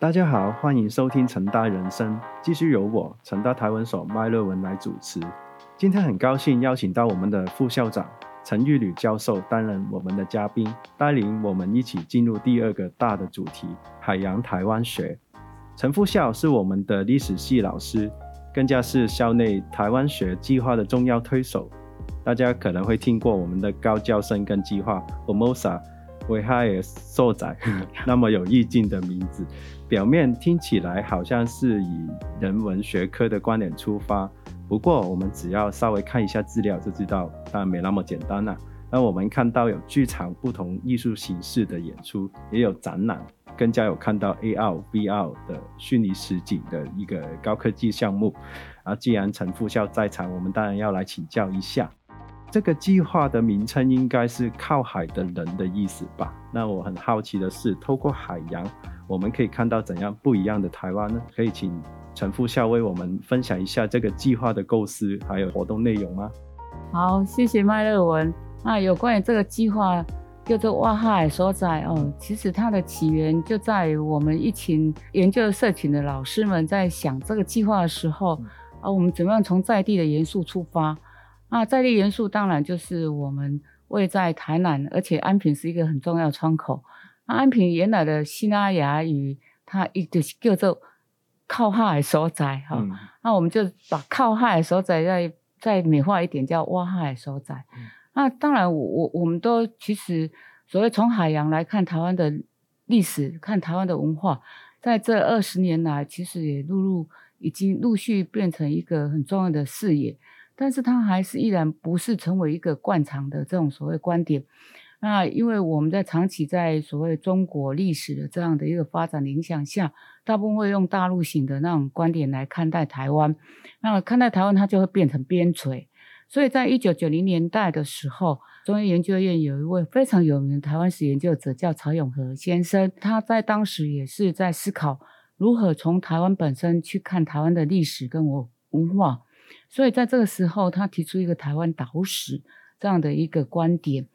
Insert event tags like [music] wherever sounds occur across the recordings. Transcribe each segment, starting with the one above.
大家好，欢迎收听成大人生，继续由我成大台湾所麦乐文来主持。今天很高兴邀请到我们的副校长陈玉吕教授担任我们的嘉宾，带领我们一起进入第二个大的主题——海洋台湾学。陈副校是我们的历史系老师，更加是校内台湾学计划的重要推手。大家可能会听过我们的高教生跟计划 （OMOSA）。危害受载，那么有意境的名字，表面听起来好像是以人文学科的观点出发，不过我们只要稍微看一下资料就知道，当然没那么简单了。那我们看到有剧场不同艺术形式的演出，也有展览，更加有看到 AR、VR 的虚拟实景的一个高科技项目。啊，既然陈副校在场，我们当然要来请教一下。这个计划的名称应该是“靠海的人”的意思吧？那我很好奇的是，透过海洋，我们可以看到怎样不一样的台湾呢？可以请陈副校为我们分享一下这个计划的构思还有活动内容吗？好，谢谢麦乐文。那有关于这个计划，叫做“挖海所在”哦，其实它的起源就在我们一群研究社群的老师们在想这个计划的时候，啊，我们怎么样从在地的元素出发？那在地元素当然就是我们位在台南，而且安平是一个很重要的窗口。那安平原来的西拉雅语，它一直叫做靠海所在哈。那我们就把靠海所在再再美化一点，叫挖海所在。那当然，我我我们都其实所谓从海洋来看台湾的历史，看台湾的文化，在这二十年来，其实也陆陆已经陆续变成一个很重要的视野。但是它还是依然不是成为一个惯常的这种所谓观点。那因为我们在长期在所谓中国历史的这样的一个发展影响下，大部分会用大陆型的那种观点来看待台湾。那看待台湾，它就会变成边陲。所以在一九九零年代的时候，中央研究院有一位非常有名的台湾史研究者叫曹永和先生，他在当时也是在思考如何从台湾本身去看台湾的历史跟我文化。所以在这个时候，他提出一个台湾岛史这样的一个观点，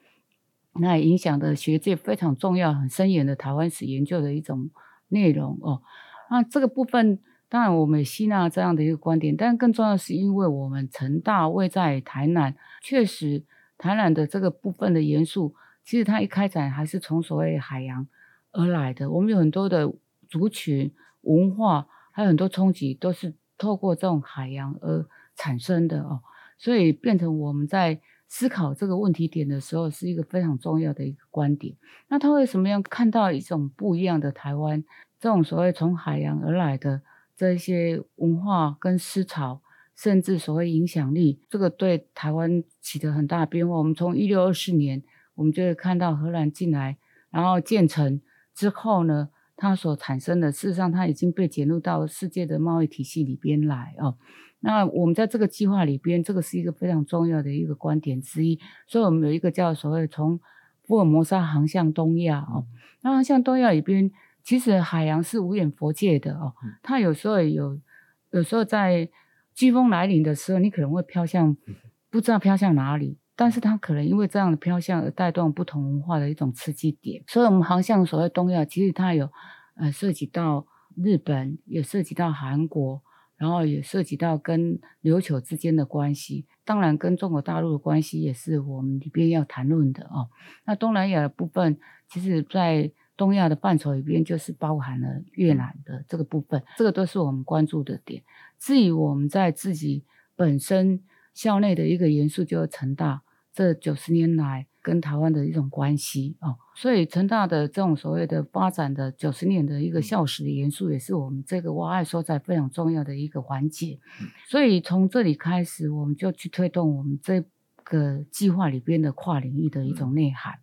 那影响的学界非常重要、很深远的台湾史研究的一种内容哦。那这个部分，当然我们也吸纳这样的一个观点，但更重要的是，因为我们成大位在台南，确实台南的这个部分的元素，其实它一开展还是从所谓海洋而来的。我们有很多的族群文化，还有很多冲击，都是透过这种海洋而。产生的哦，所以变成我们在思考这个问题点的时候，是一个非常重要的一个观点。那他为什么要看到一种不一样的台湾？这种所谓从海洋而来的这些文化跟思潮，甚至所谓影响力，这个对台湾起的很大的变化。我们从一六二四年，我们就会看到荷兰进来，然后建成之后呢，它所产生的，事实上它已经被卷入到世界的贸易体系里边来哦。那我们在这个计划里边，这个是一个非常重要的一个观点之一。所以，我们有一个叫所谓从福尔摩沙航向东亚哦。那航向东亚里边，其实海洋是无远佛界的哦。它有时候有，有时候在飓风来临的时候，你可能会飘向不知道飘向哪里，但是它可能因为这样的飘向而带动不同文化的一种刺激点。所以，我们航向所谓东亚，其实它有呃涉及到日本，也涉及到韩国。然后也涉及到跟琉球之间的关系，当然跟中国大陆的关系也是我们里边要谈论的哦。那东南亚的部分，其实在东亚的范畴里边，就是包含了越南的这个部分，这个都是我们关注的点。至于我们在自己本身校内的一个元素，就是成大这九十年来。跟台湾的一种关系哦，所以成大的这种所谓的发展的九十年的一个校史的元素，也是我们这个挖爱所在非常重要的一个环节。所以从这里开始，我们就去推动我们这个计划里边的跨领域的一种内涵。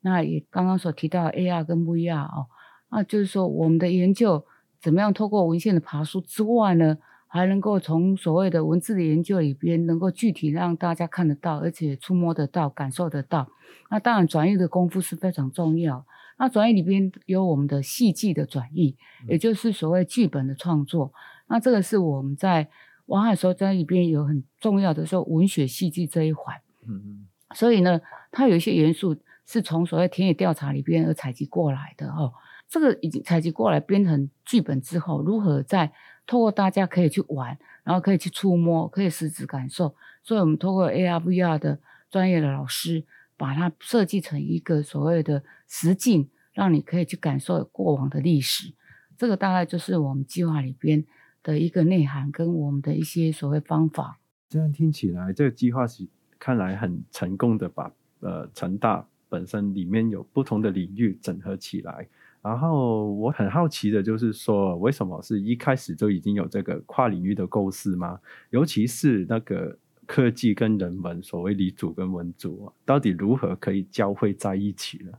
那也刚刚所提到 AR 跟 VR 哦，那就是说我们的研究怎么样透过文献的爬书之外呢？还能够从所谓的文字的研究里边，能够具体让大家看得到，而且触摸得到、感受得到。那当然，转译的功夫是非常重要。那转译里边有我们的戏剧的转译，也就是所谓剧本的创作。那这个是我们在王海说在里边有很重要的说文学戏剧这一环。嗯嗯。所以呢，它有一些元素是从所谓田野调查里边而采集过来的哦。这个已经采集过来编成剧本之后，如何在透过大家可以去玩，然后可以去触摸，可以实质感受，所以我们透过 AR、VR 的专业的老师，把它设计成一个所谓的实境，让你可以去感受过往的历史。这个大概就是我们计划里边的一个内涵，跟我们的一些所谓方法。这样听起来，这个计划是看来很成功的，把呃成大本身里面有不同的领域整合起来。然后我很好奇的就是说，为什么是一开始就已经有这个跨领域的构思吗？尤其是那个科技跟人文，所谓理主跟文组，到底如何可以交汇在一起呢？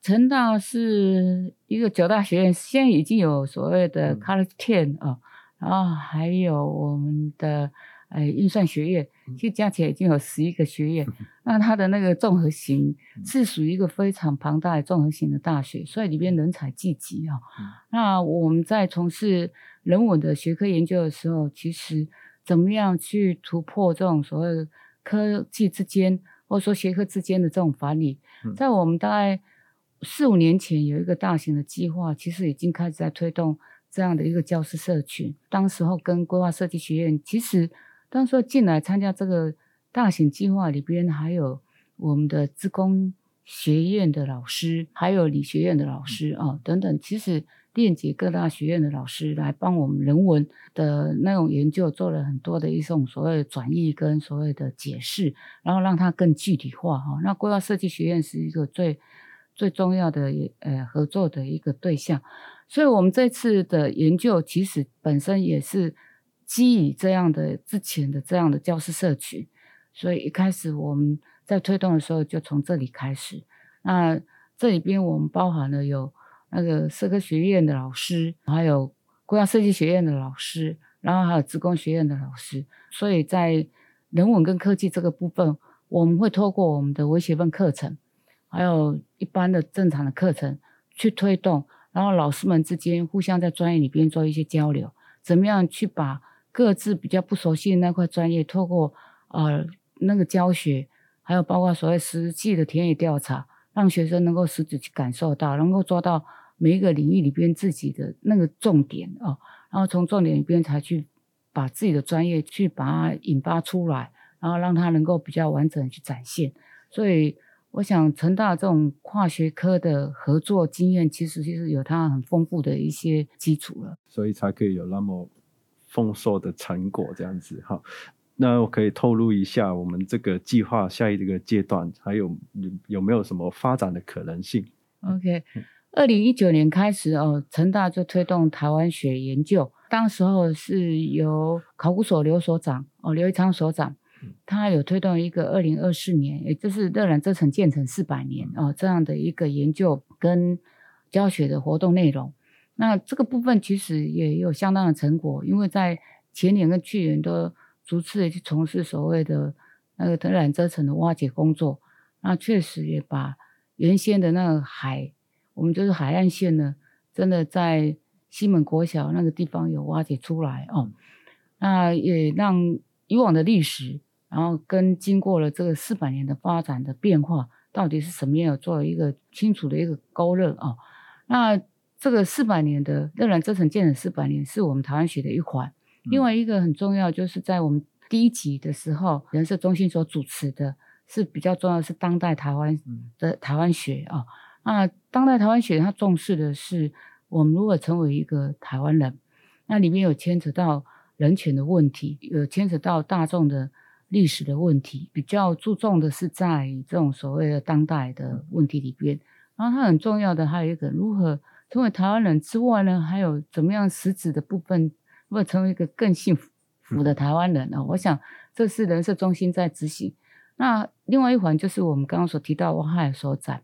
成大是一个九大学院，现在已经有所谓的 College Ten 啊，然后还有我们的。哎，运算学院其实加起来已经有十一个学院，[laughs] 那它的那个综合型是属于一个非常庞大的综合型的大学，所以里边人才济济啊。那我们在从事人文的学科研究的时候，其实怎么样去突破这种所谓科技之间或者说学科之间的这种藩篱，在我们大概四五年前有一个大型的计划，其实已经开始在推动这样的一个教师社群。当时候跟规划设计学院其实。当时进来参加这个大型计划里边，还有我们的职工学院的老师，还有理学院的老师啊等等，其实链接各大学院的老师来帮我们人文的那种研究做了很多的一种所谓的转译跟所谓的解释，然后让它更具体化哈。那规划设计学院是一个最最重要的呃合作的一个对象，所以我们这次的研究其实本身也是。基于这样的之前的这样的教师社群，所以一开始我们在推动的时候就从这里开始。那这里边我们包含了有那个社科学院的老师，还有国家设计学院的老师，然后还有职工学院的老师。所以在人文跟科技这个部分，我们会透过我们的微学分课程，还有一般的正常的课程去推动，然后老师们之间互相在专业里边做一些交流，怎么样去把。各自比较不熟悉的那块专业，透过呃那个教学，还有包括所谓实际的田野调查，让学生能够实际去感受到，能够抓到每一个领域里边自己的那个重点哦，然后从重点里边才去把自己的专业去把它引发出来，然后让它能够比较完整去展现。所以我想成大这种跨学科的合作经验，其实就是有它很丰富的一些基础了，所以才可以有那么。丰硕的成果这样子哈，那我可以透露一下我们这个计划下一个阶段还有有有没有什么发展的可能性？OK，二零一九年开始哦，成大就推动台湾学研究，当时候是由考古所刘所长哦刘一昌所长，他有推动一个二零二四年，也就是热兰遮城建成四百年哦这样的一个研究跟教学的活动内容。那这个部分其实也有相当的成果，因为在前年跟去年都逐次的去从事所谓的那个藤染遮层的挖掘工作，那确实也把原先的那个海，我们就是海岸线呢，真的在西门国小那个地方有挖掘出来哦，那也让以往的历史，然后跟经过了这个四百年的发展的变化，到底是什么样，做了一个清楚的一个勾勒啊，那。这个四百年的热兰遮城建成四百年，是我们台湾学的一环。另外一个很重要，就是在我们第一集的时候，人社中心所主持的，是比较重要是当代台湾的台湾学啊。那当代台湾学，它重视的是我们如何成为一个台湾人。那里面有牵扯到人权的问题，有牵扯到大众的历史的问题，比较注重的是在这种所谓的当代的问题里边。然后它很重要的还有一个如何。成为台湾人之外呢，还有怎么样实质的部分，会成为一个更幸福的台湾人呢？我想这是人社中心在执行。那另外一环就是我们刚刚所提到挖海所在。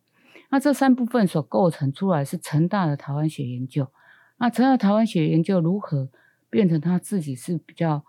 那这三部分所构成出来是成大的台湾学研究。那成大台湾学研究如何变成他自己是比较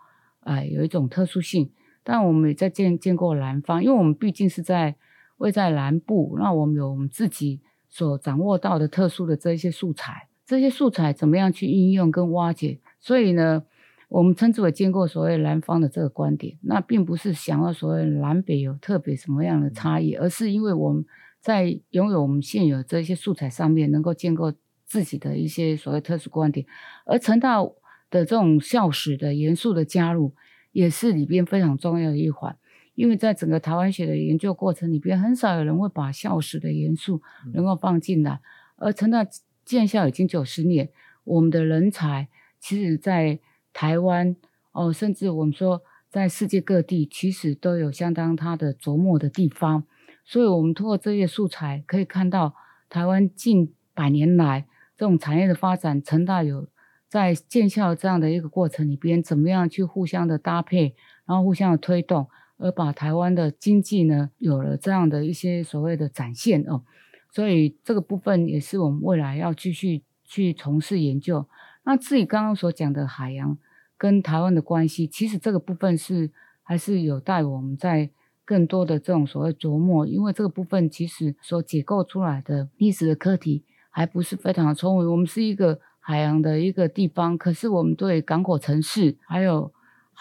哎有一种特殊性？但我们也在见见过南方，因为我们毕竟是在位在南部，那我们有我们自己。所掌握到的特殊的这一些素材，这些素材怎么样去应用跟挖掘？所以呢，我们称之为见过所谓南方的这个观点，那并不是想要所谓南北有特别什么样的差异，而是因为我们在拥有我们现有这些素材上面，能够建构自己的一些所谓特殊观点，而成大的这种校史的严肃的加入，也是里边非常重要的一环。因为在整个台湾学的研究过程里边，很少有人会把校史的元素能够放进来。而成大建校已经九十年，我们的人才其实，在台湾哦，甚至我们说在世界各地，其实都有相当他的琢磨的地方。所以，我们通过这些素材，可以看到台湾近百年来。这种产业的发展，成大有在建校这样的一个过程里边，怎么样去互相的搭配，然后互相的推动，而把台湾的经济呢有了这样的一些所谓的展现哦。所以这个部分也是我们未来要继续去从事研究。那至于刚刚所讲的海洋跟台湾的关系，其实这个部分是还是有待我们在更多的这种所谓琢磨，因为这个部分其实所解构出来的历史的课题。还不是非常的充分。我们是一个海洋的一个地方，可是我们对港口城市还有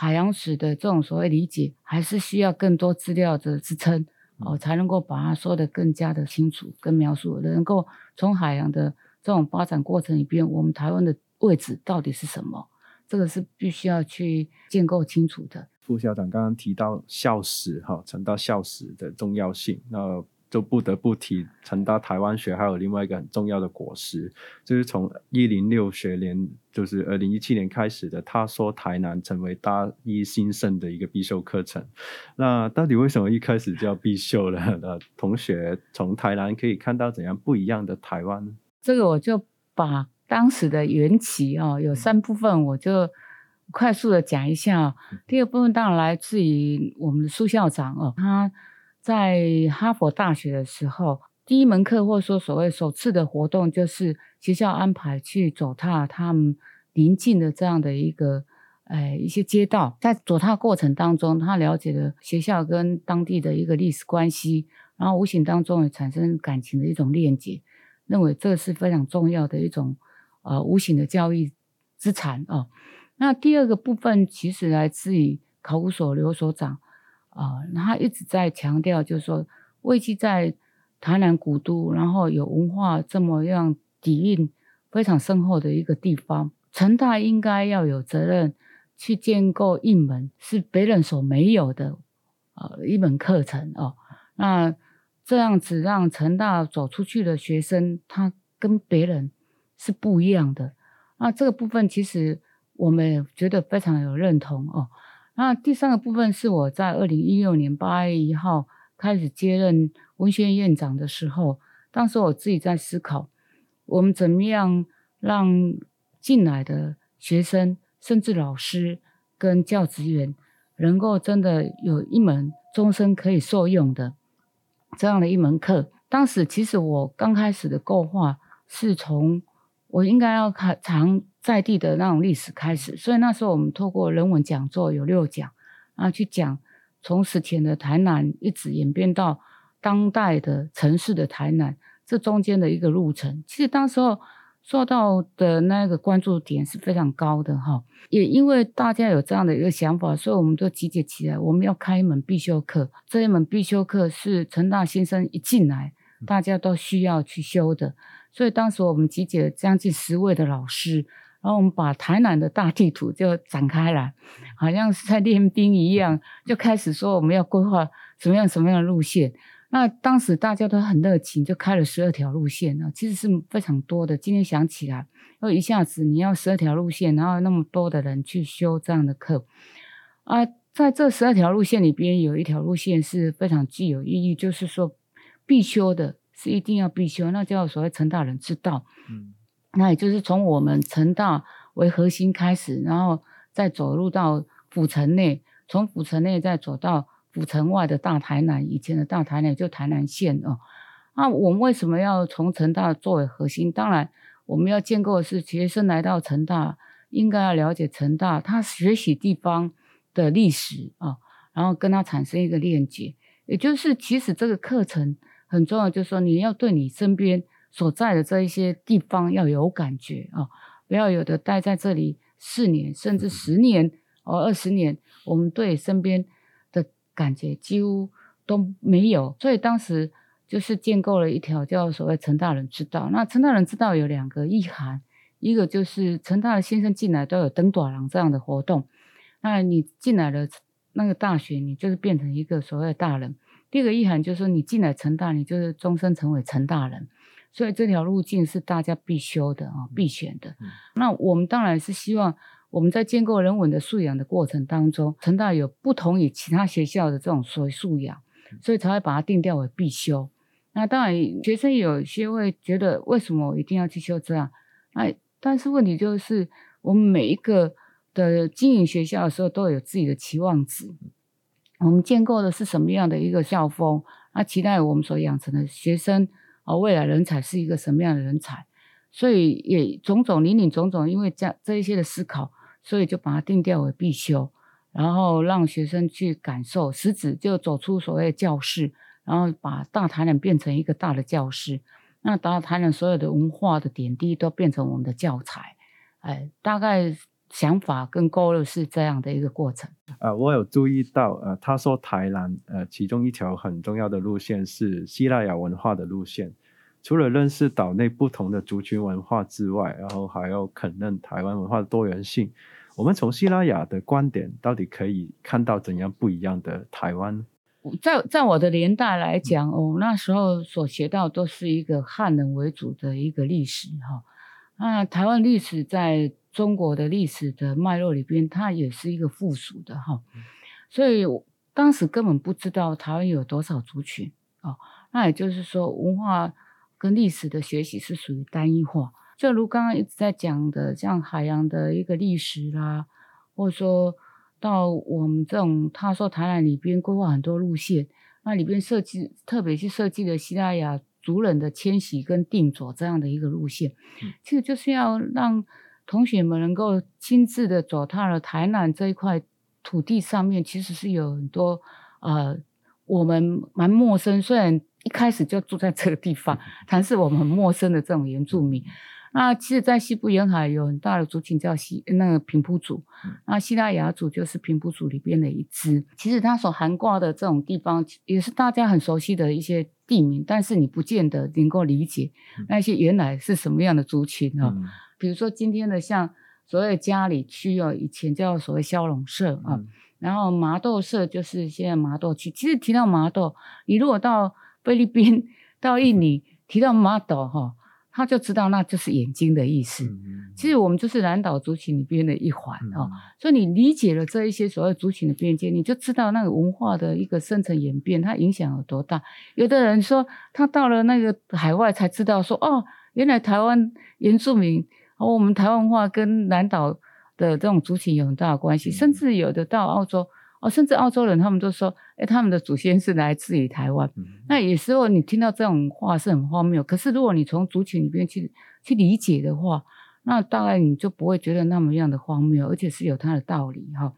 海洋史的这种所谓理解，还是需要更多资料的支撑哦，才能够把它说得更加的清楚，跟描述能够从海洋的这种发展过程里边，我们台湾的位置到底是什么？这个是必须要去建构清楚的。副校长刚刚提到校史哈，谈到校史的重要性，那。就不得不提成大台湾学还有另外一个很重要的果实，就是从一零六学年，就是二零一七年开始的，他说台南成为大一新生的一个必修课程。那到底为什么一开始就要必修了？那 [laughs] 同学从台南可以看到怎样不一样的台湾？这个我就把当时的缘起哦，有三部分，我就快速的讲一下。第二部分当然来自于我们的苏校长哦，他。在哈佛大学的时候，第一门课或说所谓首次的活动，就是学校安排去走踏他们邻近的这样的一个，呃，一些街道。在走踏过程当中，他了解了学校跟当地的一个历史关系，然后无形当中也产生感情的一种链接，认为这是非常重要的一种，呃，无形的教育资产哦。那第二个部分其实来自于考古所刘所长。啊，他一直在强调，就是说，位居在台南古都，然后有文化这么样底蕴非常深厚的一个地方，成大应该要有责任去建构一门是别人所没有的呃一门课程哦。那这样子让成大走出去的学生，他跟别人是不一样的。那这个部分其实我们觉得非常有认同哦。那第三个部分是我在二零一六年八月一号开始接任文学院院长的时候，当时我自己在思考，我们怎么样让进来的学生，甚至老师跟教职员，能够真的有一门终身可以受用的这样的一门课。当时其实我刚开始的构画是从我应该要看长。在地的那种历史开始，所以那时候我们透过人文讲座有六讲，然后去讲从史前的台南一直演变到当代的城市的台南，这中间的一个路程，其实当时候受到的那个关注点是非常高的哈。也因为大家有这样的一个想法，所以我们都集结起来，我们要开一门必修课。这一门必修课是陈大先生一进来，大家都需要去修的，所以当时我们集结了将近十位的老师。然后我们把台南的大地图就展开来，好像是在练兵一样，就开始说我们要规划什么样什么样的路线。那当时大家都很热情，就开了十二条路线啊，其实是非常多的。今天想起来，又一下子你要十二条路线，然后那么多的人去修这样的课啊，在这十二条路线里边，有一条路线是非常具有意义，就是说必修的，是一定要必修，那叫所谓成大人之道。嗯。那也就是从我们成大为核心开始，然后再走入到府城内，从府城内再走到府城外的大台南，以前的大台南就台南县哦。那我们为什么要从成大作为核心？当然，我们要建构的是学生来到成大，应该要了解成大他学习地方的历史啊，然后跟他产生一个链接。也就是其实这个课程很重要，就是说你要对你身边。所在的这一些地方要有感觉啊，不要有的待在这里四年甚至十年哦二十年，我们对身边的感觉几乎都没有。所以当时就是建构了一条叫所谓陈大人之道。那陈大人之道有两个意涵，一个就是陈大人先生进来都有登短廊这样的活动，那你进来了那个大学，你就是变成一个所谓的大人。第二个意涵就是说，你进来成大，你就是终身成为成大人。所以这条路径是大家必修的啊，必选的。那我们当然是希望我们在建构人文的素养的过程当中，成大有不同于其他学校的这种所谓素养，所以才会把它定调为必修。那当然，学生有些会觉得为什么我一定要去修这样？那但是问题就是，我们每一个的经营学校的时候都有自己的期望值。我们建构的是什么样的一个校风？那期待我们所养成的学生。啊未来人才是一个什么样的人才？所以也种种林林总总，因为这这一些的思考，所以就把它定调为必修，然后让学生去感受，实质就走出所谓的教室，然后把大台南变成一个大的教室，那大台南所有的文化的点滴都变成我们的教材。哎，大概想法跟勾勒是这样的一个过程。呃，我有注意到，呃，他说台南，呃，其中一条很重要的路线是希腊雅文化的路线。除了认识岛内不同的族群文化之外，然后还要肯认台湾文化的多元性。我们从希拉雅的观点，到底可以看到怎样不一样的台湾？在在我的年代来讲，哦，那时候所学到都是一个汉人为主的一个历史，哈。那台湾历史在中国的历史的脉络里边，它也是一个附属的，哈。所以当时根本不知道台湾有多少族群，哦。那也就是说文化。跟历史的学习是属于单一化，就如刚刚一直在讲的，像海洋的一个历史啦，或者说到我们这种他说台南里边规划很多路线，那里边设计特别去设计了西拉雅族人的迁徙跟定着这样的一个路线，其实就是要让同学们能够亲自的走踏了台南这一块土地上面，其实是有很多呃我们蛮陌生，虽然。一开始就住在这个地方，[laughs] 但是我们陌生的这种原住民。那其实，在西部沿海有很大的族群叫西那个平埔族，那西拉雅族就是平埔族里边的一支。其实它所涵盖的这种地方，也是大家很熟悉的一些地名，但是你不见得能够理解那些原来是什么样的族群啊。比如说今天的像所谓家里区哦，以前叫所谓骁龙社啊，然后麻豆社就是现在麻豆区。其实提到麻豆，你如果到菲律宾到印尼提到 model 哈，他就知道那就是眼睛的意思。其实我们就是南岛族群里边的一环啊，所以你理解了这一些所谓族群的边界，你就知道那个文化的一个生成演变，它影响有多大。有的人说他到了那个海外才知道说哦，原来台湾原住民和我们台湾文化跟南岛的这种族群有很大的关系，甚至有的到澳洲。哦，甚至澳洲人他们都说，哎，他们的祖先是来自于台湾。那有时候你听到这种话是很荒谬，可是如果你从族群里边去去理解的话，那大概你就不会觉得那么样的荒谬，而且是有它的道理哈。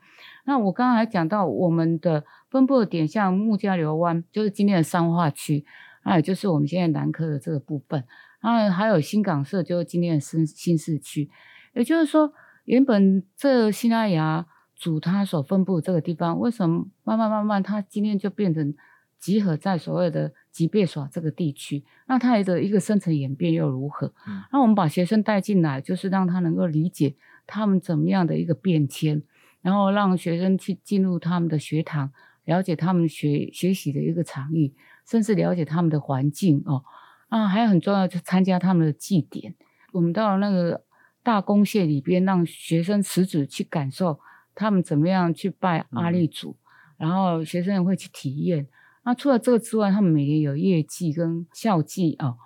那我刚刚还讲到我们的分布点，像木加流湾，就是今天的三化区，那也就是我们现在南科的这个部分。那还有新港社，就是今天的新新市区。也就是说，原本这西拉雅。主他所分布这个地方，为什么慢慢慢慢，他今天就变成集合在所谓的吉贝耍这个地区？那它的一个生成演变又如何？那我们把学生带进来，就是让他能够理解他们怎么样的一个变迁，然后让学生去进入他们的学堂，了解他们学学习的一个场域，甚至了解他们的环境哦。啊，还有很重要，就参加他们的祭典。我们到了那个大公蟹里边，让学生实质去感受。他们怎么样去拜阿力祖？然后学生也会去体验。那除了这个之外，他们每年有业绩跟校季哦。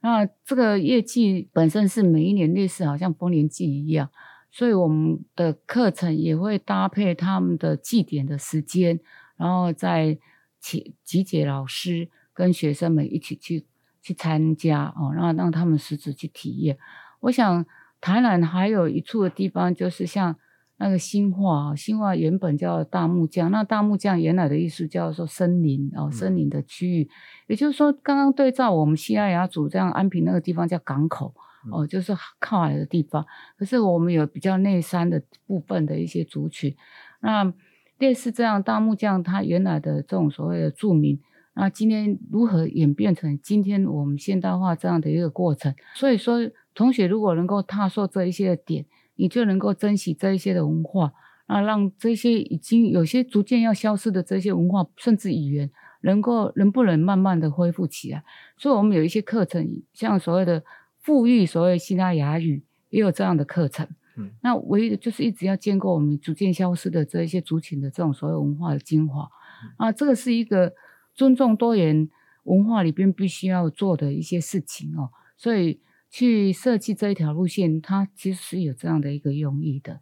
那这个业绩本身是每一年类似好像丰年祭一样，所以我们的课程也会搭配他们的祭典的时间，然后再集集结老师跟学生们一起去去参加哦，然后让他们实质去体验。我想台南还有一处的地方就是像。那个新化，新化原本叫大木匠，那大木匠原来的意思叫做森林哦，森林的区域，也就是说，刚刚对照我们西拉雅族这样安平那个地方叫港口哦，就是靠海的地方。可是我们有比较内山的部分的一些族群，那类似这样大木匠他原来的这种所谓的住民，那今天如何演变成今天我们现代化这样的一个过程？所以说，同学如果能够踏受这一些点，你就能够珍惜这一些的文化，那让这些已经有些逐渐要消失的这些文化，甚至语言，能够能不能慢慢的恢复起来？所以我们有一些课程，像所谓的富裕所谓希腊雅语，也有这样的课程。嗯，那唯一的就是一直要建构我们逐渐消失的这一些族群的这种所谓文化的精华。啊，这个是一个。尊重多元文化里边必须要做的一些事情哦，所以去设计这一条路线，它其实是有这样的一个用意的。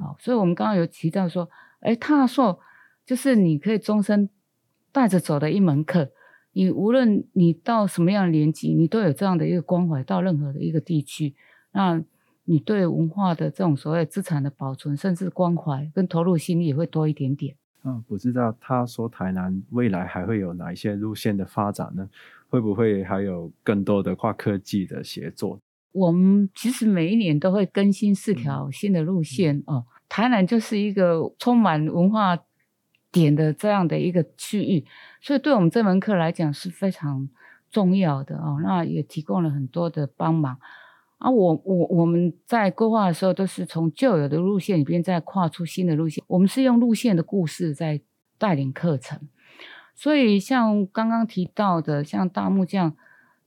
好，所以我们刚刚有提到说，哎，踏硕就是你可以终身带着走的一门课。你无论你到什么样的年纪，你都有这样的一个关怀，到任何的一个地区，那你对文化的这种所谓资产的保存，甚至关怀跟投入心力也会多一点点。嗯，不知道他说台南未来还会有哪一些路线的发展呢？会不会还有更多的跨科技的协作？我们其实每一年都会更新四条新的路线哦。台南就是一个充满文化点的这样的一个区域，所以对我们这门课来讲是非常重要的哦。那也提供了很多的帮忙。啊，我我我们在规划的时候都是从旧有的路线里边再跨出新的路线，我们是用路线的故事在带领课程，所以像刚刚提到的，像大木匠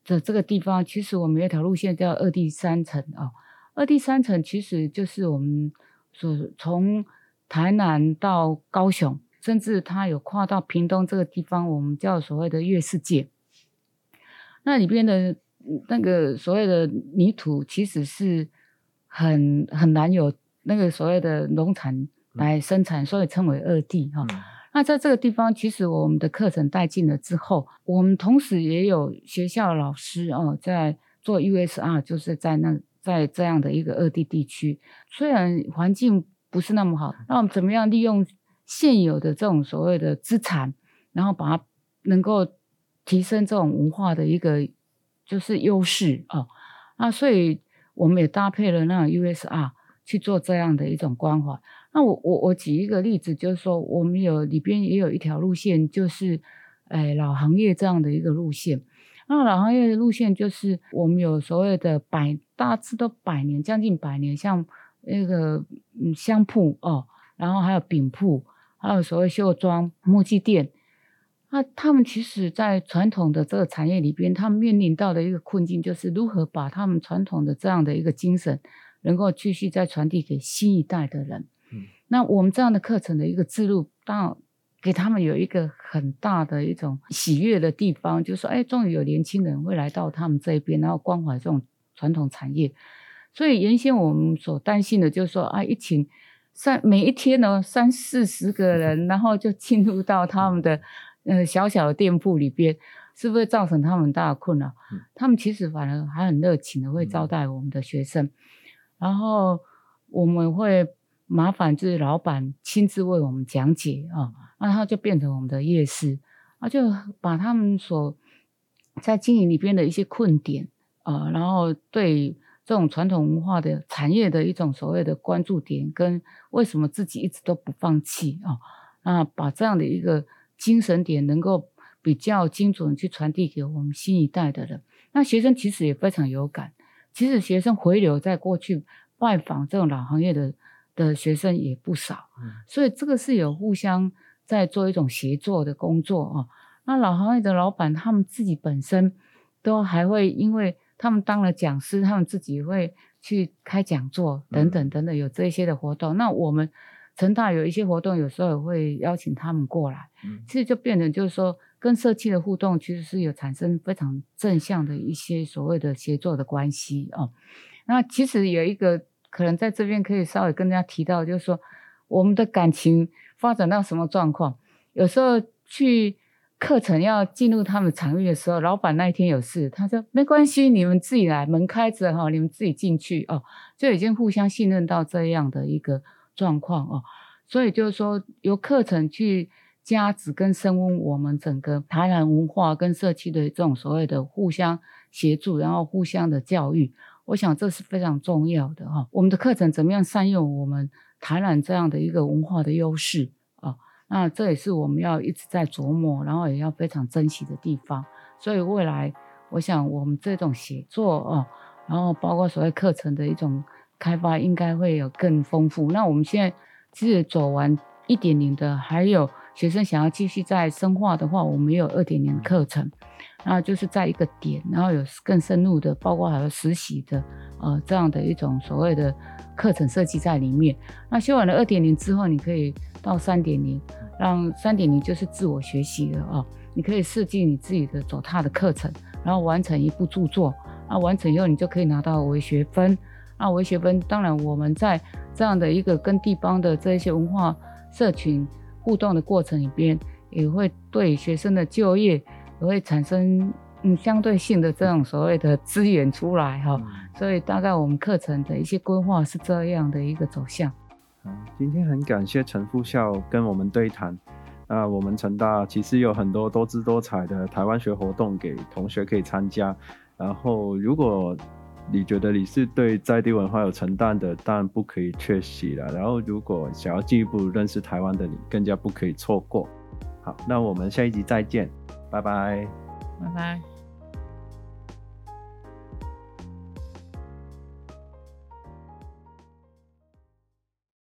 的这个地方，其实我们有一条路线叫二地三层啊，二地三层其实就是我们所从台南到高雄，甚至它有跨到屏东这个地方，我们叫所谓的月世界，那里边的。那个所谓的泥土其实是很很难有那个所谓的农产来生产，所以称为二地哈。那在这个地方，其实我们的课程带进了之后，我们同时也有学校老师哦在做 USR，就是在那在这样的一个二地地区，虽然环境不是那么好，那我们怎么样利用现有的这种所谓的资产，然后把它能够提升这种文化的一个。就是优势哦，那所以我们也搭配了那种 USR 去做这样的一种关怀。那我我我举一个例子，就是说我们有里边也有一条路线，就是诶老行业这样的一个路线。那老行业的路线就是我们有所谓的百大致都百年将近百年，像那个嗯香铺哦，然后还有饼铺，还有所谓绣庄木器店。那他们其实，在传统的这个产业里边，他们面临到的一个困境，就是如何把他们传统的这样的一个精神，能够继续再传递给新一代的人。嗯，那我们这样的课程的一个制度，当给他们有一个很大的一种喜悦的地方，就是说，哎，终于有年轻人会来到他们这边，然后关怀这种传统产业。所以原先我们所担心的，就是说，啊，一群三每一天呢三四十个人，然后就进入到他们的。呃，小小的店铺里边，是不是造成他们大的困扰？他们其实反而还很热情的，会招待我们的学生。然后我们会麻烦就是老板亲自为我们讲解啊，那他就变成我们的夜市，啊，就把他们所在经营里边的一些困点啊，然后对这种传统文化的产业的一种所谓的关注点，跟为什么自己一直都不放弃啊，那把这样的一个。精神点能够比较精准去传递给我们新一代的人，那学生其实也非常有感。其实学生回流在过去拜访这种老行业的的学生也不少，所以这个是有互相在做一种协作的工作哦。那老行业的老板他们自己本身都还会，因为他们当了讲师，他们自己会去开讲座等等等等，有这些的活动。那我们。成大有一些活动，有时候也会邀请他们过来，其实就变成就是说，跟社区的互动其实是有产生非常正向的一些所谓的协作的关系哦。那其实有一个可能在这边可以稍微跟大家提到，就是说我们的感情发展到什么状况？有时候去课程要进入他们场域的时候，老板那一天有事，他说没关系，你们自己来，门开着哈，你们自己进去哦，就已经互相信任到这样的一个。状况哦，所以就是说，由课程去加持跟升温我们整个台南文化跟社区的这种所谓的互相协助，然后互相的教育，我想这是非常重要的哈。我们的课程怎么样善用我们台南这样的一个文化的优势啊？那这也是我们要一直在琢磨，然后也要非常珍惜的地方。所以未来，我想我们这种写作哦，然后包括所谓课程的一种开发，应该会有更丰富。那我们现在其实走完一点零的，还有学生想要继续再深化的话，我们也有二点零课程，然后就是在一个点，然后有更深入的，包括还有实习的，呃，这样的一种所谓的课程设计在里面。那修完了二点零之后，你可以到三点零，让三点零就是自我学习了啊。你可以设计你自己的走踏的课程，然后完成一部著作。那完成以后，你就可以拿到微学分。那微学分，当然我们在这样的一个跟地方的这些文化社群互动的过程里边，也会对学生的就业也会产生嗯相对性的这种所谓的资源出来哈。所以大概我们课程的一些规划是这样的一个走向。嗯，今天很感谢陈副校跟我们对谈。那我们成大其实有很多多姿多彩的台湾学活动给同学可以参加。然后，如果你觉得你是对在地文化有承担的，当然不可以缺席了。然后，如果想要进一步认识台湾的你，更加不可以错过。好，那我们下一集再见，拜拜，拜拜。